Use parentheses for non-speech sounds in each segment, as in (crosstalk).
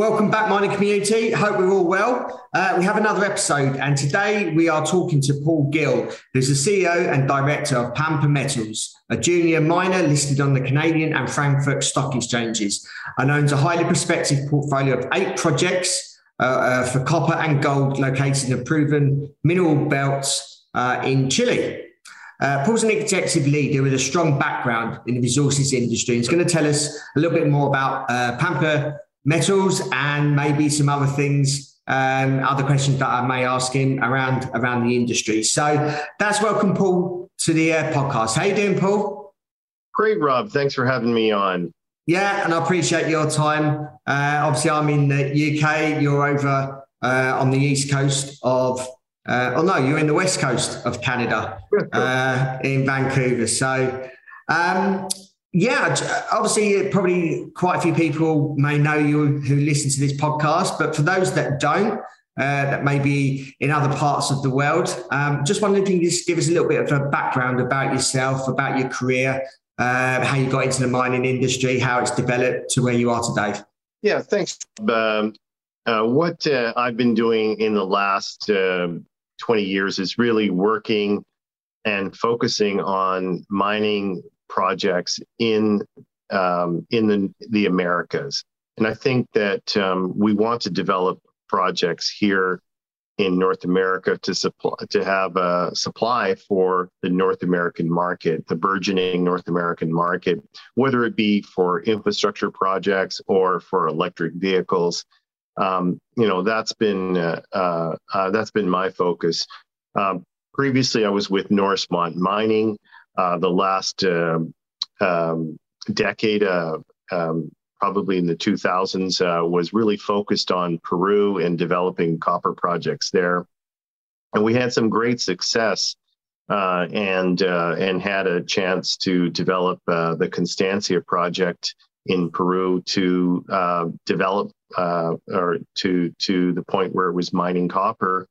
Welcome back, mining community. Hope we're all well. Uh, we have another episode, and today we are talking to Paul Gill, who's the CEO and director of Pampa Metals, a junior miner listed on the Canadian and Frankfurt stock exchanges, and owns a highly prospective portfolio of eight projects uh, uh, for copper and gold located in proven mineral belts uh, in Chile. Uh, Paul's an executive leader with a strong background in the resources industry. He's going to tell us a little bit more about uh, Pampa metals and maybe some other things, um, other questions that I may ask him around around the industry. So that's welcome, Paul, to the uh, podcast. How you doing, Paul? Great, Rob. Thanks for having me on. Yeah, and I appreciate your time. Uh, obviously, I'm in the UK. You're over uh, on the east coast of. Uh, oh no, you're in the west coast of Canada, (laughs) uh, in Vancouver. So, um, yeah, obviously, probably quite a few people may know you who listen to this podcast, but for those that don't, uh, that may be in other parts of the world, um, just wondering if you can just give us a little bit of a background about yourself, about your career, uh, how you got into the mining industry, how it's developed to where you are today. Yeah, thanks. Um, uh, what uh, I've been doing in the last um, 20 years is really working and focusing on mining projects in um, in the, the Americas. And I think that um, we want to develop projects here in North America to supply to have a supply for the North American market, the burgeoning North American market, whether it be for infrastructure projects or for electric vehicles. Um, you know that's been uh, uh, uh, that's been my focus. Um, previously, I was with Norsemont Mining, uh, the last um, um, decade, uh, um, probably in the 2000s, uh, was really focused on Peru and developing copper projects there. And we had some great success uh, and uh, and had a chance to develop the Constancia project in Peru to develop or to to the point where it was mining copper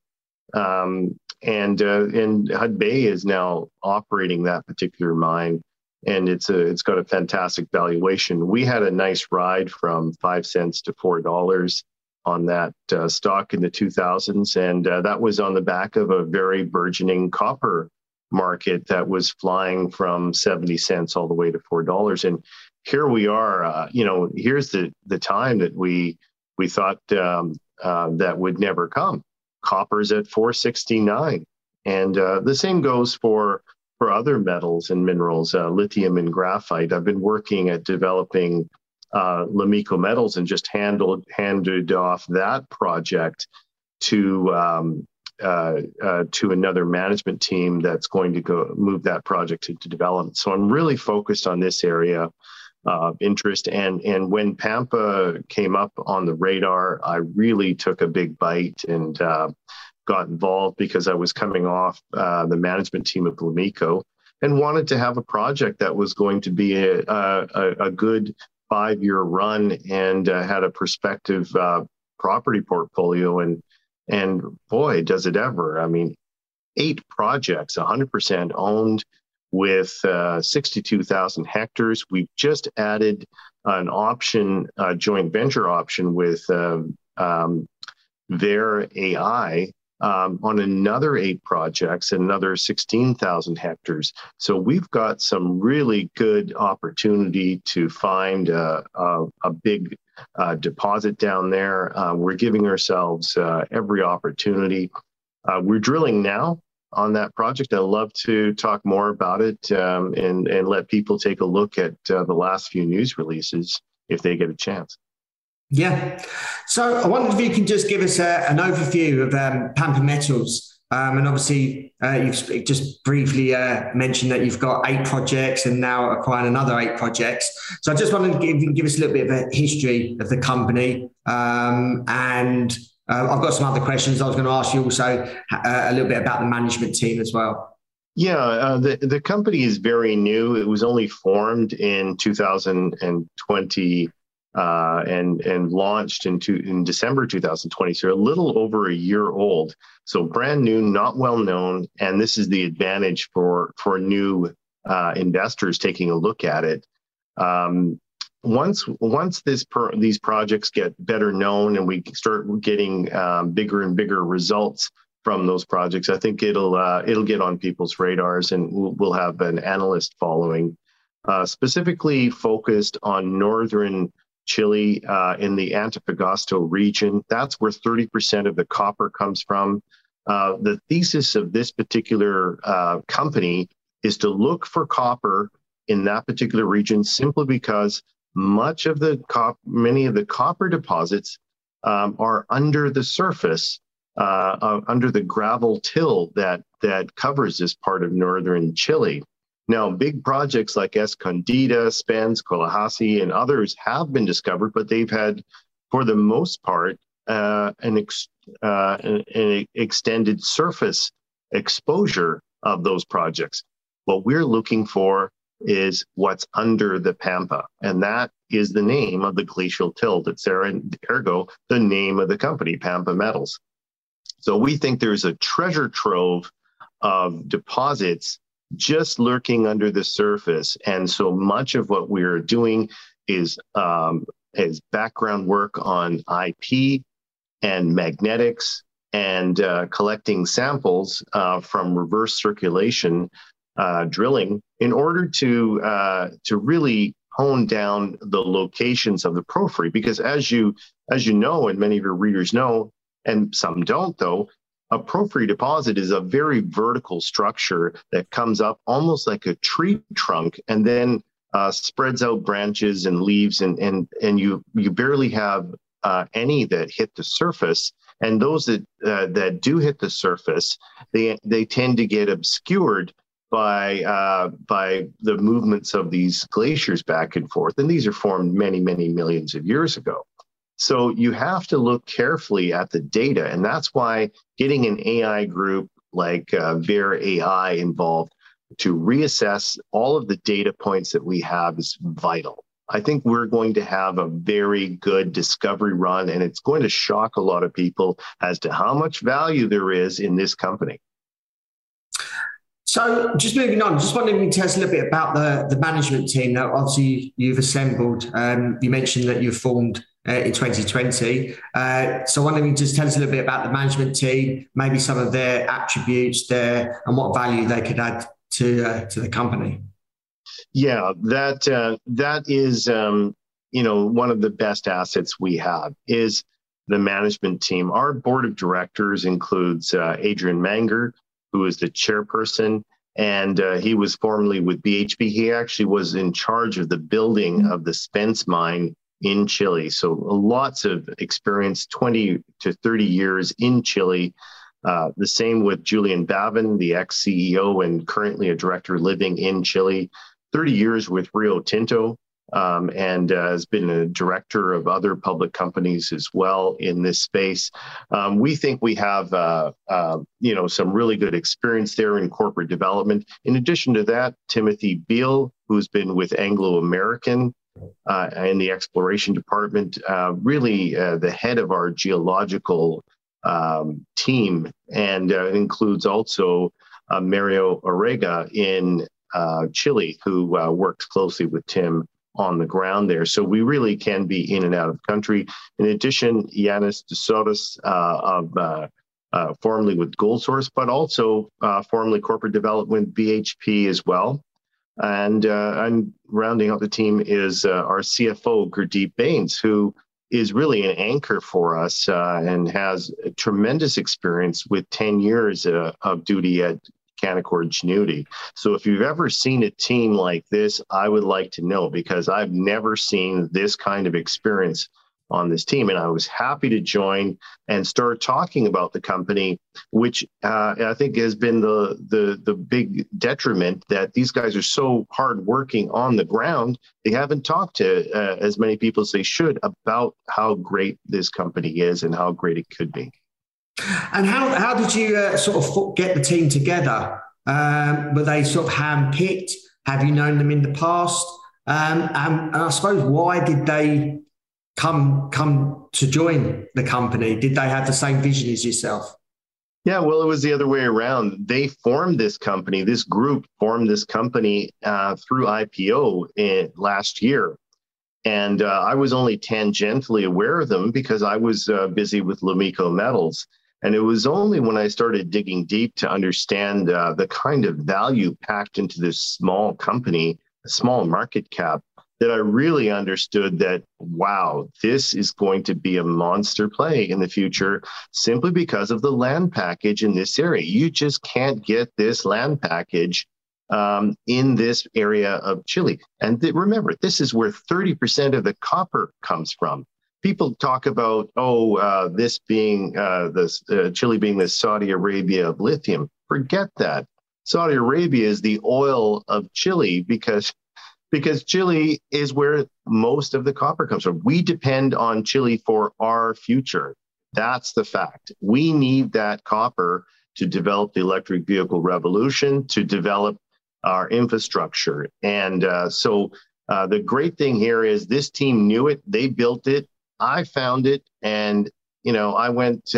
um, and uh, and Hudbay is now operating that particular mine, and it's a it's got a fantastic valuation. We had a nice ride from five cents to four dollars on that uh, stock in the 2000s, and uh, that was on the back of a very burgeoning copper market that was flying from 70 cents all the way to four dollars. And here we are. Uh, you know, here's the the time that we we thought um, uh, that would never come copper's at 469 and uh, the same goes for for other metals and minerals uh, lithium and graphite. I've been working at developing uh, Lomiko Metals and just handled handed off that project to um, uh, uh, to another management team that's going to go move that project to, to development. So I'm really focused on this area uh, interest. And and when Pampa came up on the radar, I really took a big bite and uh, got involved because I was coming off uh, the management team of Lomiko and wanted to have a project that was going to be a, a, a good five year run and uh, had a prospective uh, property portfolio. And and boy, does it ever! I mean, eight projects, 100% owned with uh, 62,000 hectares. We've just added an option, a joint venture option with um, um, their AI um, on another eight projects, another 16,000 hectares. So we've got some really good opportunity to find a, a, a big uh, deposit down there. Uh, we're giving ourselves uh, every opportunity. Uh, we're drilling now on that project. I'd love to talk more about it um, and, and let people take a look at uh, the last few news releases if they get a chance. Yeah. So I wondered if you can just give us a, an overview of um, Pampa Metals. Um, and obviously, uh, you've just briefly uh, mentioned that you've got eight projects and now acquiring another eight projects. So I just wanted to give, give us a little bit of a history of the company um, and Uh, I've got some other questions. I was going to ask you also uh, a little bit about the management team as well. Yeah, uh, the the company is very new. It was only formed in 2020 uh, and and launched in, in December 2020. So a little over a year old. So brand new, not well known, and this is the advantage for for new uh, investors taking a look at it. Um, once once this per, these projects get better known and we start getting um, bigger and bigger results from those projects, I think it'll uh, it'll get on people's radars and we'll, we'll have an analyst following, uh, specifically focused on northern Chile uh, in the Antofagasta region. That's where 30% of the copper comes from. Uh, the thesis of this particular uh, company is to look for copper in that particular region simply because much of the cop, many of the copper deposits um, are under the surface, uh, uh, under the gravel till that that covers this part of northern Chile. Now, big projects like Escondida, Spence, Collahuasi, and others have been discovered, but they've had, for the most part, uh, an, ex- uh, an, an extended surface exposure of those projects. What we're looking for is what's under the pampa, and that is the name of the glacial till. That's there, and ergo the name of the company, Pampa Metals. So we think there's a treasure trove of deposits just lurking under the surface. And so much of what we're doing is um, is background work on IP and magnetics and uh, collecting samples uh, from reverse circulation uh, drilling in order to uh, to really hone down the locations of the porphyry. Because as you as you know, and many of your readers know, and some don't though, a porphyry deposit is a very vertical structure that comes up almost like a tree trunk and then uh, spreads out branches and leaves and and and you you barely have uh, any that hit the surface and those that uh, that do hit the surface they they tend to get obscured by uh, by the movements of these glaciers back and forth and these are formed many many millions of years ago so you have to look carefully at the data. And that's why getting an AI group like uh, Ver AI involved to reassess all of the data points that we have is vital. I think we're going to have a very good discovery run, and it's going to shock a lot of people as to how much value there is in this company. So, just moving on, just wondering if you tell us a little bit about the, the management team that obviously you've assembled. Um, you mentioned that you've formed uh, in 2020. Uh, so, why don't you just tell us a little bit about the management team, maybe some of their attributes there, and what value they could add to uh, to the company? Yeah, that uh, that is um, you know one of the best assets we have is the management team. Our board of directors includes uh, Adrian Manger, who is the chairperson and uh, he was formerly with BHP. He actually was in charge of the building of the Spence mine in Chile. So lots of experience, 20 to 30 years in Chile. Uh, the same with Julian Bavin, the ex CEO and currently a director living in Chile, 30 years with Rio Tinto, um, and uh, has been a director of other public companies as well in this space. Um, we think we have, uh, uh, you know, some really good experience there in corporate development. In addition to that, Timothy Beal, who's been with Anglo American uh, in the exploration department, uh, really uh, the head of our geological um, team, and includes also Mario Orrego in Chile, who works closely with Tim on the ground there. So we really can be in and out of country. In addition, Yanis Desotis of uh, formerly with Gold Source, but also uh, formerly corporate development BHP as well. And uh, I'm rounding out the team is uh, our CFO, Gurdeep Bains, who is really an anchor for us uh, and has tremendous experience with 10 years uh, of duty at Canaccord Genuity. So if you've ever seen a team like this, I would like to know because I've never seen this kind of experience on this team. And I was happy to join and start talking about the company, which uh, I think has been the, the, the big detriment that these guys are so hardworking on the ground. They haven't talked to uh, as many people as they should about how great this company is and how great it could be. And how, how did you uh, sort of get the team together? Um, were they sort of handpicked? Have you known them in the past? Um, and I suppose why did they come come to join the company? Did they have the same vision as yourself? Yeah, well, it was the other way around. They formed this company. This group formed this company uh, through IPO in, last year, and uh, I was only tangentially aware of them because I was uh, busy with Lomiko Metals. And it was only when I started digging deep to understand uh, the kind of value packed into this small company, a small market cap, that I really understood that, wow, this is going to be a monster play in the future simply because of the land package in this area. You just can't get this land package um, in this area of Chile. And th- remember, this is where 30% of the copper comes from. People talk about, oh, uh, this being uh, this uh, Chile being the Saudi Arabia of lithium. Forget that. Saudi Arabia is the oil of Chile because because Chile is where most of the copper comes from. We depend on Chile for our future. That's the fact. We need that copper to develop the electric vehicle revolution, to develop our infrastructure. And uh, so uh, the great thing here is this team knew it, they built it, I found it, and you know I went.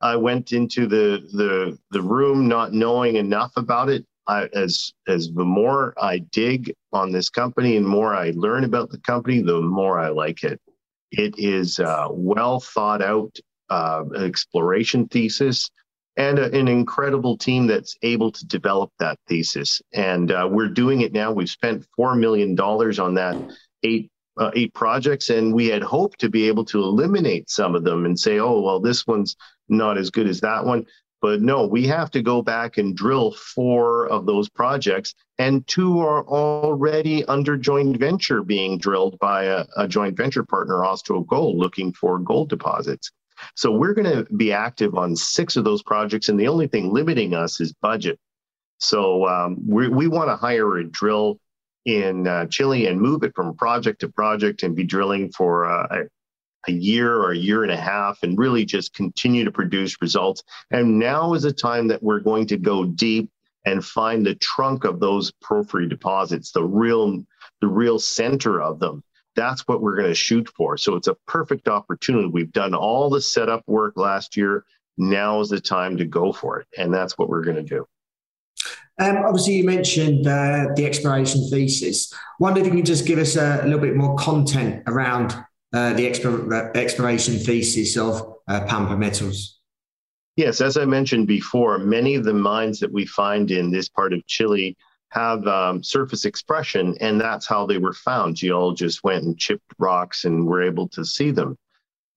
I went into the the the room not knowing enough about it. I, as as the more I dig on this company and more I learn about the company, the more I like it. It is a well thought out uh, exploration thesis and a, an incredible team that's able to develop that thesis. And uh, we're doing it now. We've spent four million dollars on that eight uh, eight projects, and we had hoped to be able to eliminate some of them and say, oh well, this one's not as good as that one. But no, we have to go back and drill four of those projects, and two are already under joint venture being drilled by a, a joint venture partner, Austral Gold, looking for gold deposits. So we're going to be active on six of those projects, and the only thing limiting us is budget. So um, we, we want to hire a drill in uh, Chile and move it from project to project and be drilling for uh, a year or a year and a half and really just continue to produce results. And now is a time that we're going to go deep and find the trunk of those porphyry deposits, the real the real center of them. That's what we're going to shoot for. So it's a perfect opportunity. We've done all the setup work last year. Now is the time to go for it. And that's what we're going to do. Um, obviously, you mentioned uh, the exploration thesis. Wonder if you can just give us a, a little bit more content around uh, the exp- exploration thesis of uh, Pampa Metals? Yes, as I mentioned before, many of the mines that we find in this part of Chile have um, surface expression, and that's how they were found. Geologists went and chipped rocks and were able to see them.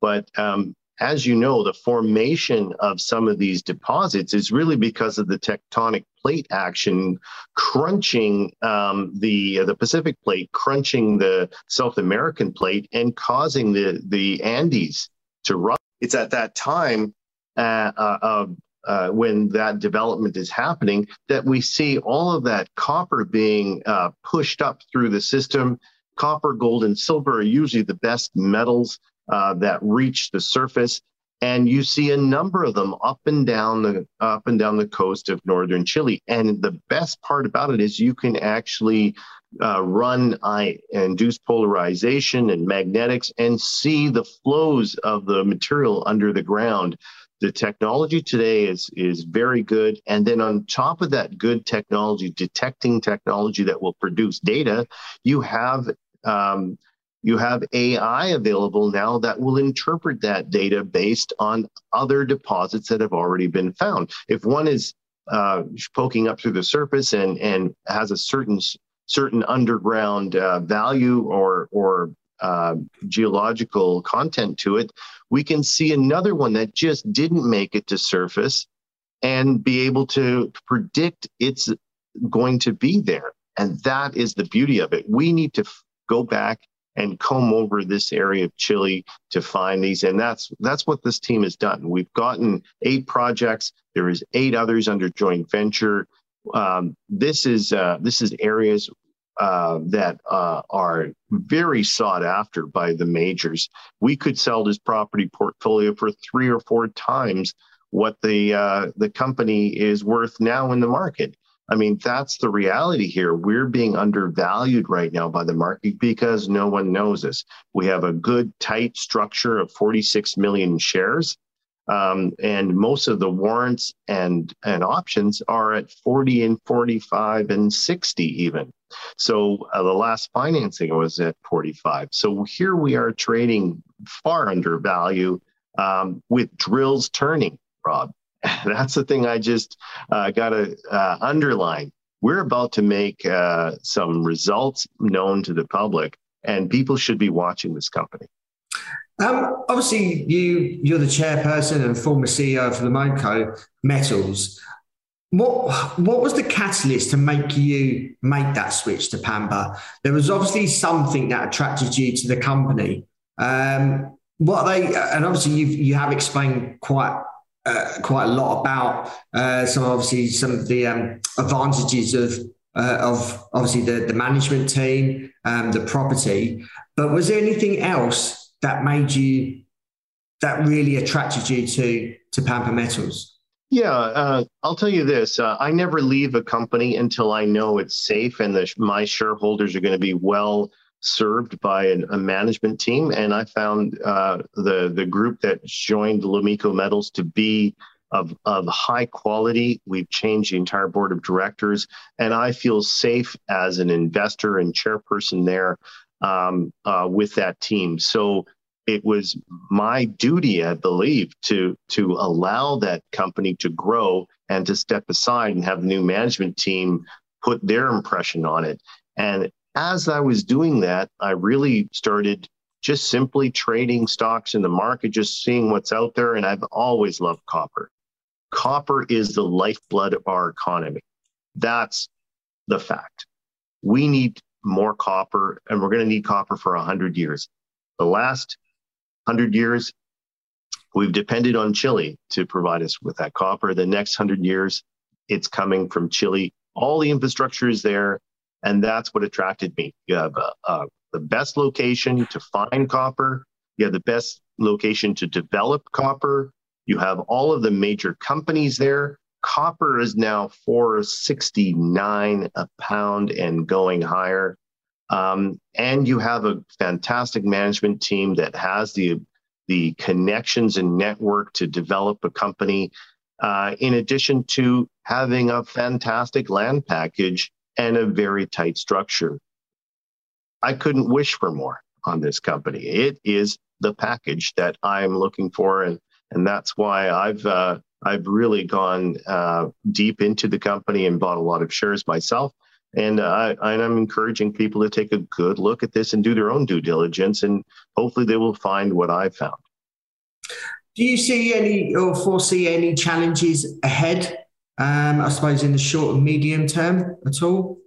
But um, as you know, the formation of some of these deposits is really because of the tectonic plate action crunching um, the uh, the Pacific plate, crunching the South American plate, and causing the the Andes to rise. It's at that time uh, uh, uh, when that development is happening that we see all of that copper being uh, pushed up through the system. Copper, gold, and silver are usually the best metals uh, that reach the surface. And you see a number of them up and down the up and down the coast of northern Chile. And the best part about it is you can actually uh, run I induced polarization and magnetics and see the flows of the material under the ground. The technology today is is very good, and then on top of that good technology, detecting technology that will produce data, you have um, you have AI available now that will interpret that data based on other deposits that have already been found. If one is uh, poking up through the surface and and has a certain certain underground uh, value or or uh, geological content to it, we can see another one that just didn't make it to surface and be able to predict it's going to be there. And that is the beauty of it. We need to f- go back and comb over this area of Chile to find these. And that's that's what this team has done. We've gotten eight projects. There is eight others under joint venture. Um, this is uh, this is areas uh, that uh, are very sought after by the majors. We could sell this property portfolio for three or four times what the uh, the company is worth now in the market. I mean, that's the reality here. We're being undervalued right now by the market because no one knows us. We have a good, tight structure of 46 million shares. Um, and most of the warrants and, and options are at 40 and 45 and 60 even. So uh, the last financing was at 45. So here we are trading far under value um, with drills turning, Rob. (sighs) That's the thing I just uh, got to uh, underline. We're about to make uh, some results known to the public, and people should be watching this company. Um, obviously, you you're the chairperson and former CEO for the Lomiko Metals. What what was the catalyst to make you make that switch to Pampa? There was obviously something that attracted you to the company. Um, what they and obviously you you have explained quite uh, quite a lot about uh, some obviously some of the um, advantages of uh, of obviously the the management team, um, the property. But was there anything else that made you that really attracted you to to Pampa Metals? Yeah, uh, I'll tell you this: uh, I never leave a company until I know it's safe and that my shareholders are going to be well served by an, a management team, and I found uh, the the group that joined Lomiko Metals to be of of high quality. We've changed the entire board of directors, and I feel safe as an investor and chairperson there um, uh, with that team. So it was my duty, I believe, to to allow that company to grow and to step aside and have the new management team put their impression on it. And as I was doing that, I really started just simply trading stocks in the market, just seeing what's out there. And I've always loved copper. Copper is the lifeblood of our economy. That's the fact. We need more copper, and we're going to need copper for 100 years. The last 100 years, we've depended on Chile to provide us with that copper. The next 100 years, it's coming from Chile. All the infrastructure is there. And that's what attracted me. You have uh, uh, the best location to find copper, you have the best location to develop copper, you have all of the major companies there. Copper is now 469 a pound and going higher. Um, and you have a fantastic management team that has the the connections and network to develop a company. Uh, in addition to having a fantastic land package and a very tight structure. I couldn't wish for more on this company. It is the package that I'm looking for, and and that's why I've uh, I've really gone uh, deep into the company and bought a lot of shares myself. And I, I'm encouraging people to take a good look at this and do their own due diligence, and hopefully they will find what I found. Do you see any or foresee any challenges ahead um, I suppose, in the short and medium term at all?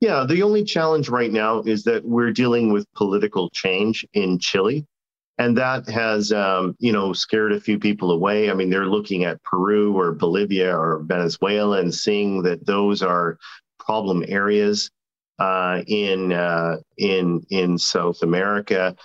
Yeah, the only challenge right now is that we're dealing with political change in Chile. And that has, um, you know, scared a few people away. I mean, they're looking at Peru or Bolivia or Venezuela and seeing that those are problem areas uh, in uh, in in South America.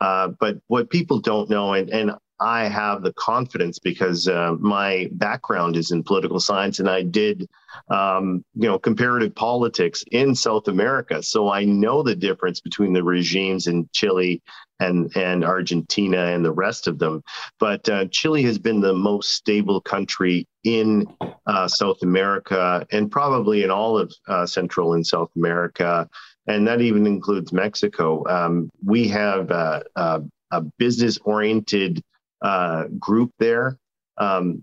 Uh, but what people don't know, and, and I have the confidence because uh, my background is in political science and I did, um, you know, comparative politics in South America. So I know the difference between the regimes in Chile and, and Argentina and the rest of them. But uh, Chile has been the most stable country in uh, South America and probably in all of uh, Central and South America. And that even includes Mexico. Um, we have uh, uh, a business oriented uh, group there. Um,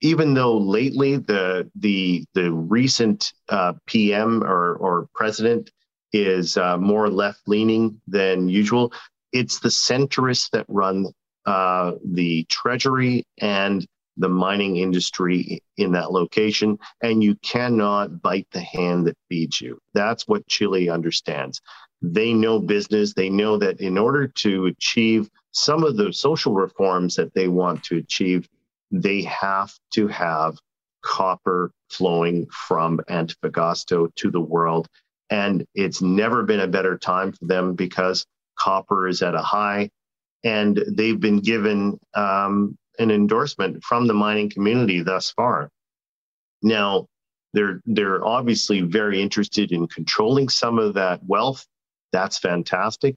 even though lately the the the recent uh, PM or or president is uh, more left leaning than usual, it's the centrists that run uh, the treasury and the mining industry in that location, and you cannot bite the hand that feeds you. That's what Chile understands. They know business. They know that in order to achieve some of the social reforms that they want to achieve, they have to have copper flowing from Antofagasta to the world. And it's never been a better time for them because copper is at a high. And they've been given um, an endorsement from the mining community thus far. Now, they're they're obviously very interested in controlling some of that wealth. That's fantastic.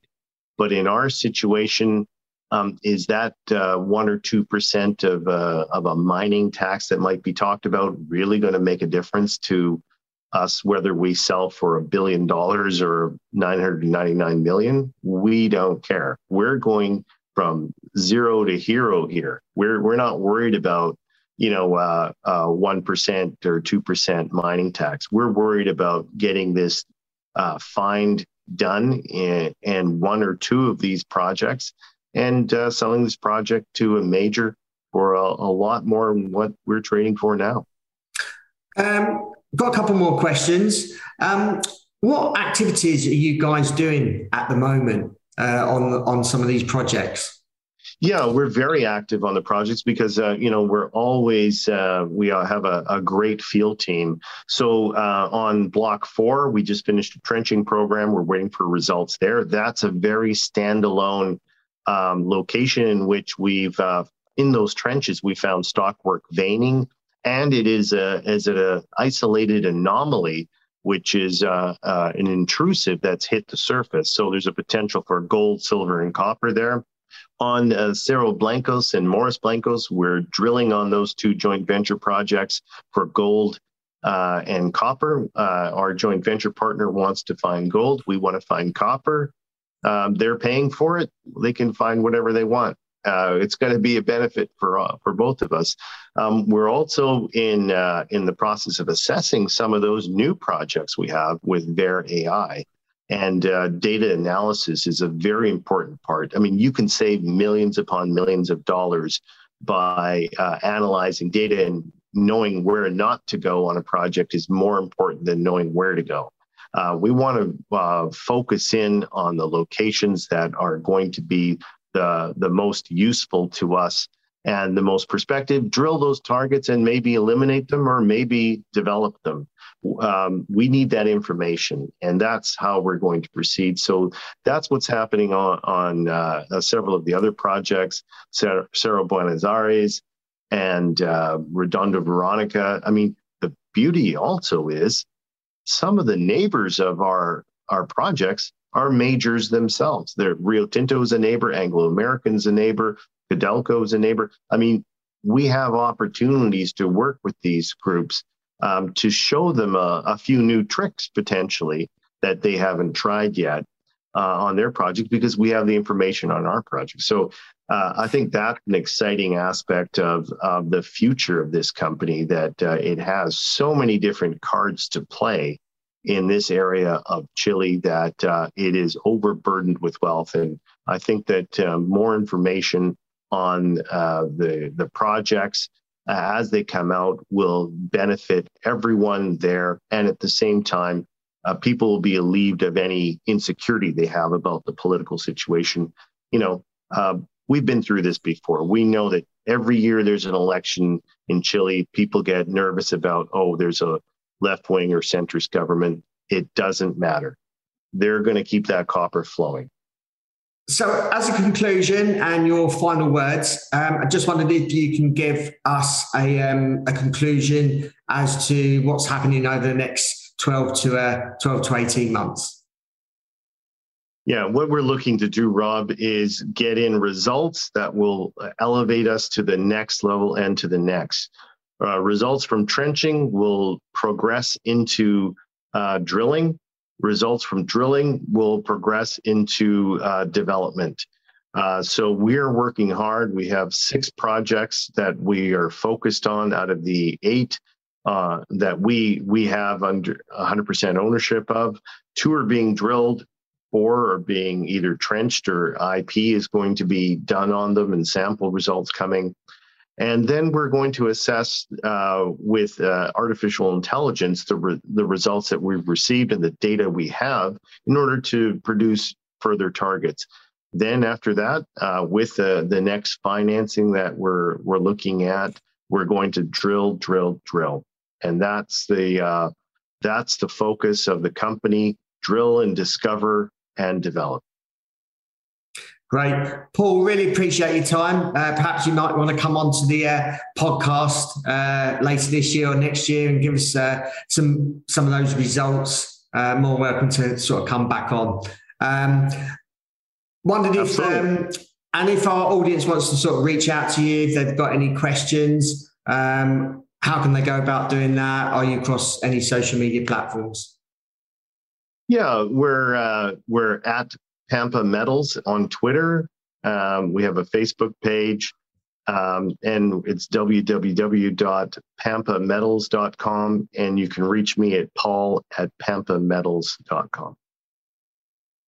But in our situation, um, is that uh, one or two percent of uh, of a mining tax that might be talked about really going to make a difference to us whether we sell for a billion dollars or 999 million? We don't care. We're going from zero to hero here. We're we're not worried about you know uh, uh, one uh, or two percent mining tax. We're worried about getting this uh, find done in, in one or two of these projects and uh, selling this project to a major for a, a, lot more than what we're trading for now. Um, got a couple more questions. Um, what activities are you guys doing at the moment uh, on on some of these projects? Yeah, we're very active on the projects because uh, you know we're always uh, we have a, a, great field team. So uh, on Block Four, we just finished a trenching program. We're waiting for results there. That's a very standalone um, location in which we've uh, in those trenches we found stockwork veining, and it is a is it a isolated anomaly which is uh, uh, an intrusive that's hit the surface. So there's a potential for gold, silver, and copper there. On uh, Cerro Blancos and Morros Blancos, we're drilling on those two joint venture projects for gold uh, and copper. Uh, our joint venture partner wants to find gold. We want to find copper. Um, they're paying for it. They can find whatever they want. Uh, it's going to be a benefit for uh, for both of us. Um, we're also in uh, in the process of assessing some of those new projects we have with their AI, and uh, data analysis is a very important part. I mean, you can save millions upon millions of dollars by uh, analyzing data and knowing where not to go on a project is more important than knowing where to go. Uh, we want to uh, focus in on the locations that are going to be the, the most useful to us and the most prospective, drill those targets and maybe eliminate them or maybe develop them. Um, we need that information, and that's how we're going to proceed. So that's what's happening on, on uh, uh, several of the other projects, Cerro Buenos Aires and uh, Redondo Veronica. I mean, the beauty also is some of the neighbors of our our projects are majors themselves. They're Rio Tinto is a neighbor, Anglo American's a neighbor, Codelco is a neighbor. I mean, we have opportunities to work with these groups um, to show them a, a, few new tricks potentially that they haven't tried yet uh, on their project because we have the information on our project. So uh, I think that's an exciting aspect of, of the future of this company that uh, it has so many different cards to play in this area of Chile that uh, it is overburdened with wealth. And I think that uh, more information on uh, the, the projects as they come out will benefit everyone there. And at the same time, people will be relieved of any insecurity they have about the political situation. You know, we've been through this before. We know that every year there's an election in Chile, people get nervous about, oh, there's a left wing or centrist government. It doesn't matter. They're going to keep that copper flowing. So, as a conclusion and your final words, um, I just wondered if you can give us a, um, a conclusion as to what's happening over the next 12 to uh, 12 to 18 months. Yeah, what we're looking to do, Rob, is get in results that will elevate us to the next level and to the next. Uh, results from trenching will progress into uh, drilling. Results from drilling will progress into uh, development. Uh, so we're working hard. We have six projects that we are focused on out of the eight uh, that we we have under 100% ownership of. Two are being drilled four are being either trenched or IP is going to be done on them and sample results coming. And then we're going to assess uh, with uh, artificial intelligence the, re- the results that we've received and the data we have in order to produce further targets. Then after that, uh, with the, the next financing that we're, we're looking at, we're going to drill, drill, drill. And that's the, uh, that's the focus of the company, drill and discover and develop. Great. Paul, really appreciate your time. Uh, perhaps you might want to come on to the uh, podcast uh, later this year or next year and give us uh, some some of those results. Uh, more welcome to sort of come back on. Um, wondered if um, and if our audience wants to sort of reach out to you if they've got any questions, um, how can they go about doing that? Are you across any social media platforms? Yeah, we're uh, we're at Pampa Metals on Twitter. Um, we have a Facebook page, um, and it's www.pampametals.com. And you can reach me at paul at pampametals.com.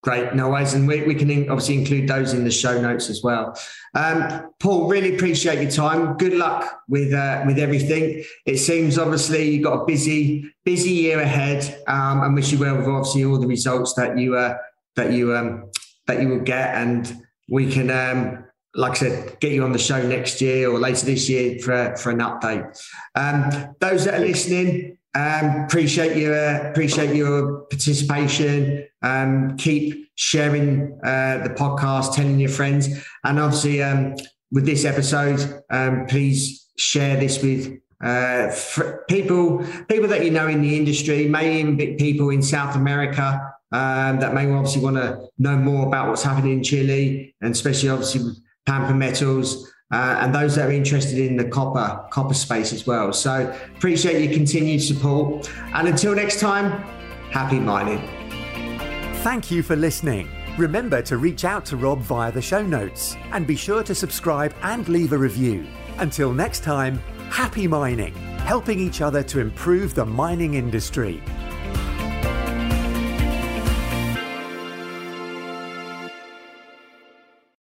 Great, no worries, and we, we can in, obviously include those in the show notes as well. Um, Paul, really appreciate your time. Good luck with uh, with everything. It seems obviously you've got a busy busy year ahead, um, and wish you well with obviously all the results that you uh, that you um, that you will get, and we can, um, like I said, get you on the show next year or later this year for for an update. Um, those that are listening, um, appreciate your uh, appreciate your participation. Um, keep sharing uh, the podcast, telling your friends, and obviously um, with this episode, um, please share this with uh, people people that you know in the industry, maybe people in South America um, that may obviously want to know more about what's happening in Chile, and especially obviously with Pampa Metals. Uh, and those that are interested in the copper copper space as well. So appreciate your continued support. And until next time, happy mining. Thank you for listening. Remember to reach out to Rob via the show notes and be sure to subscribe and leave a review. Until next time, happy mining, helping each other to improve the mining industry.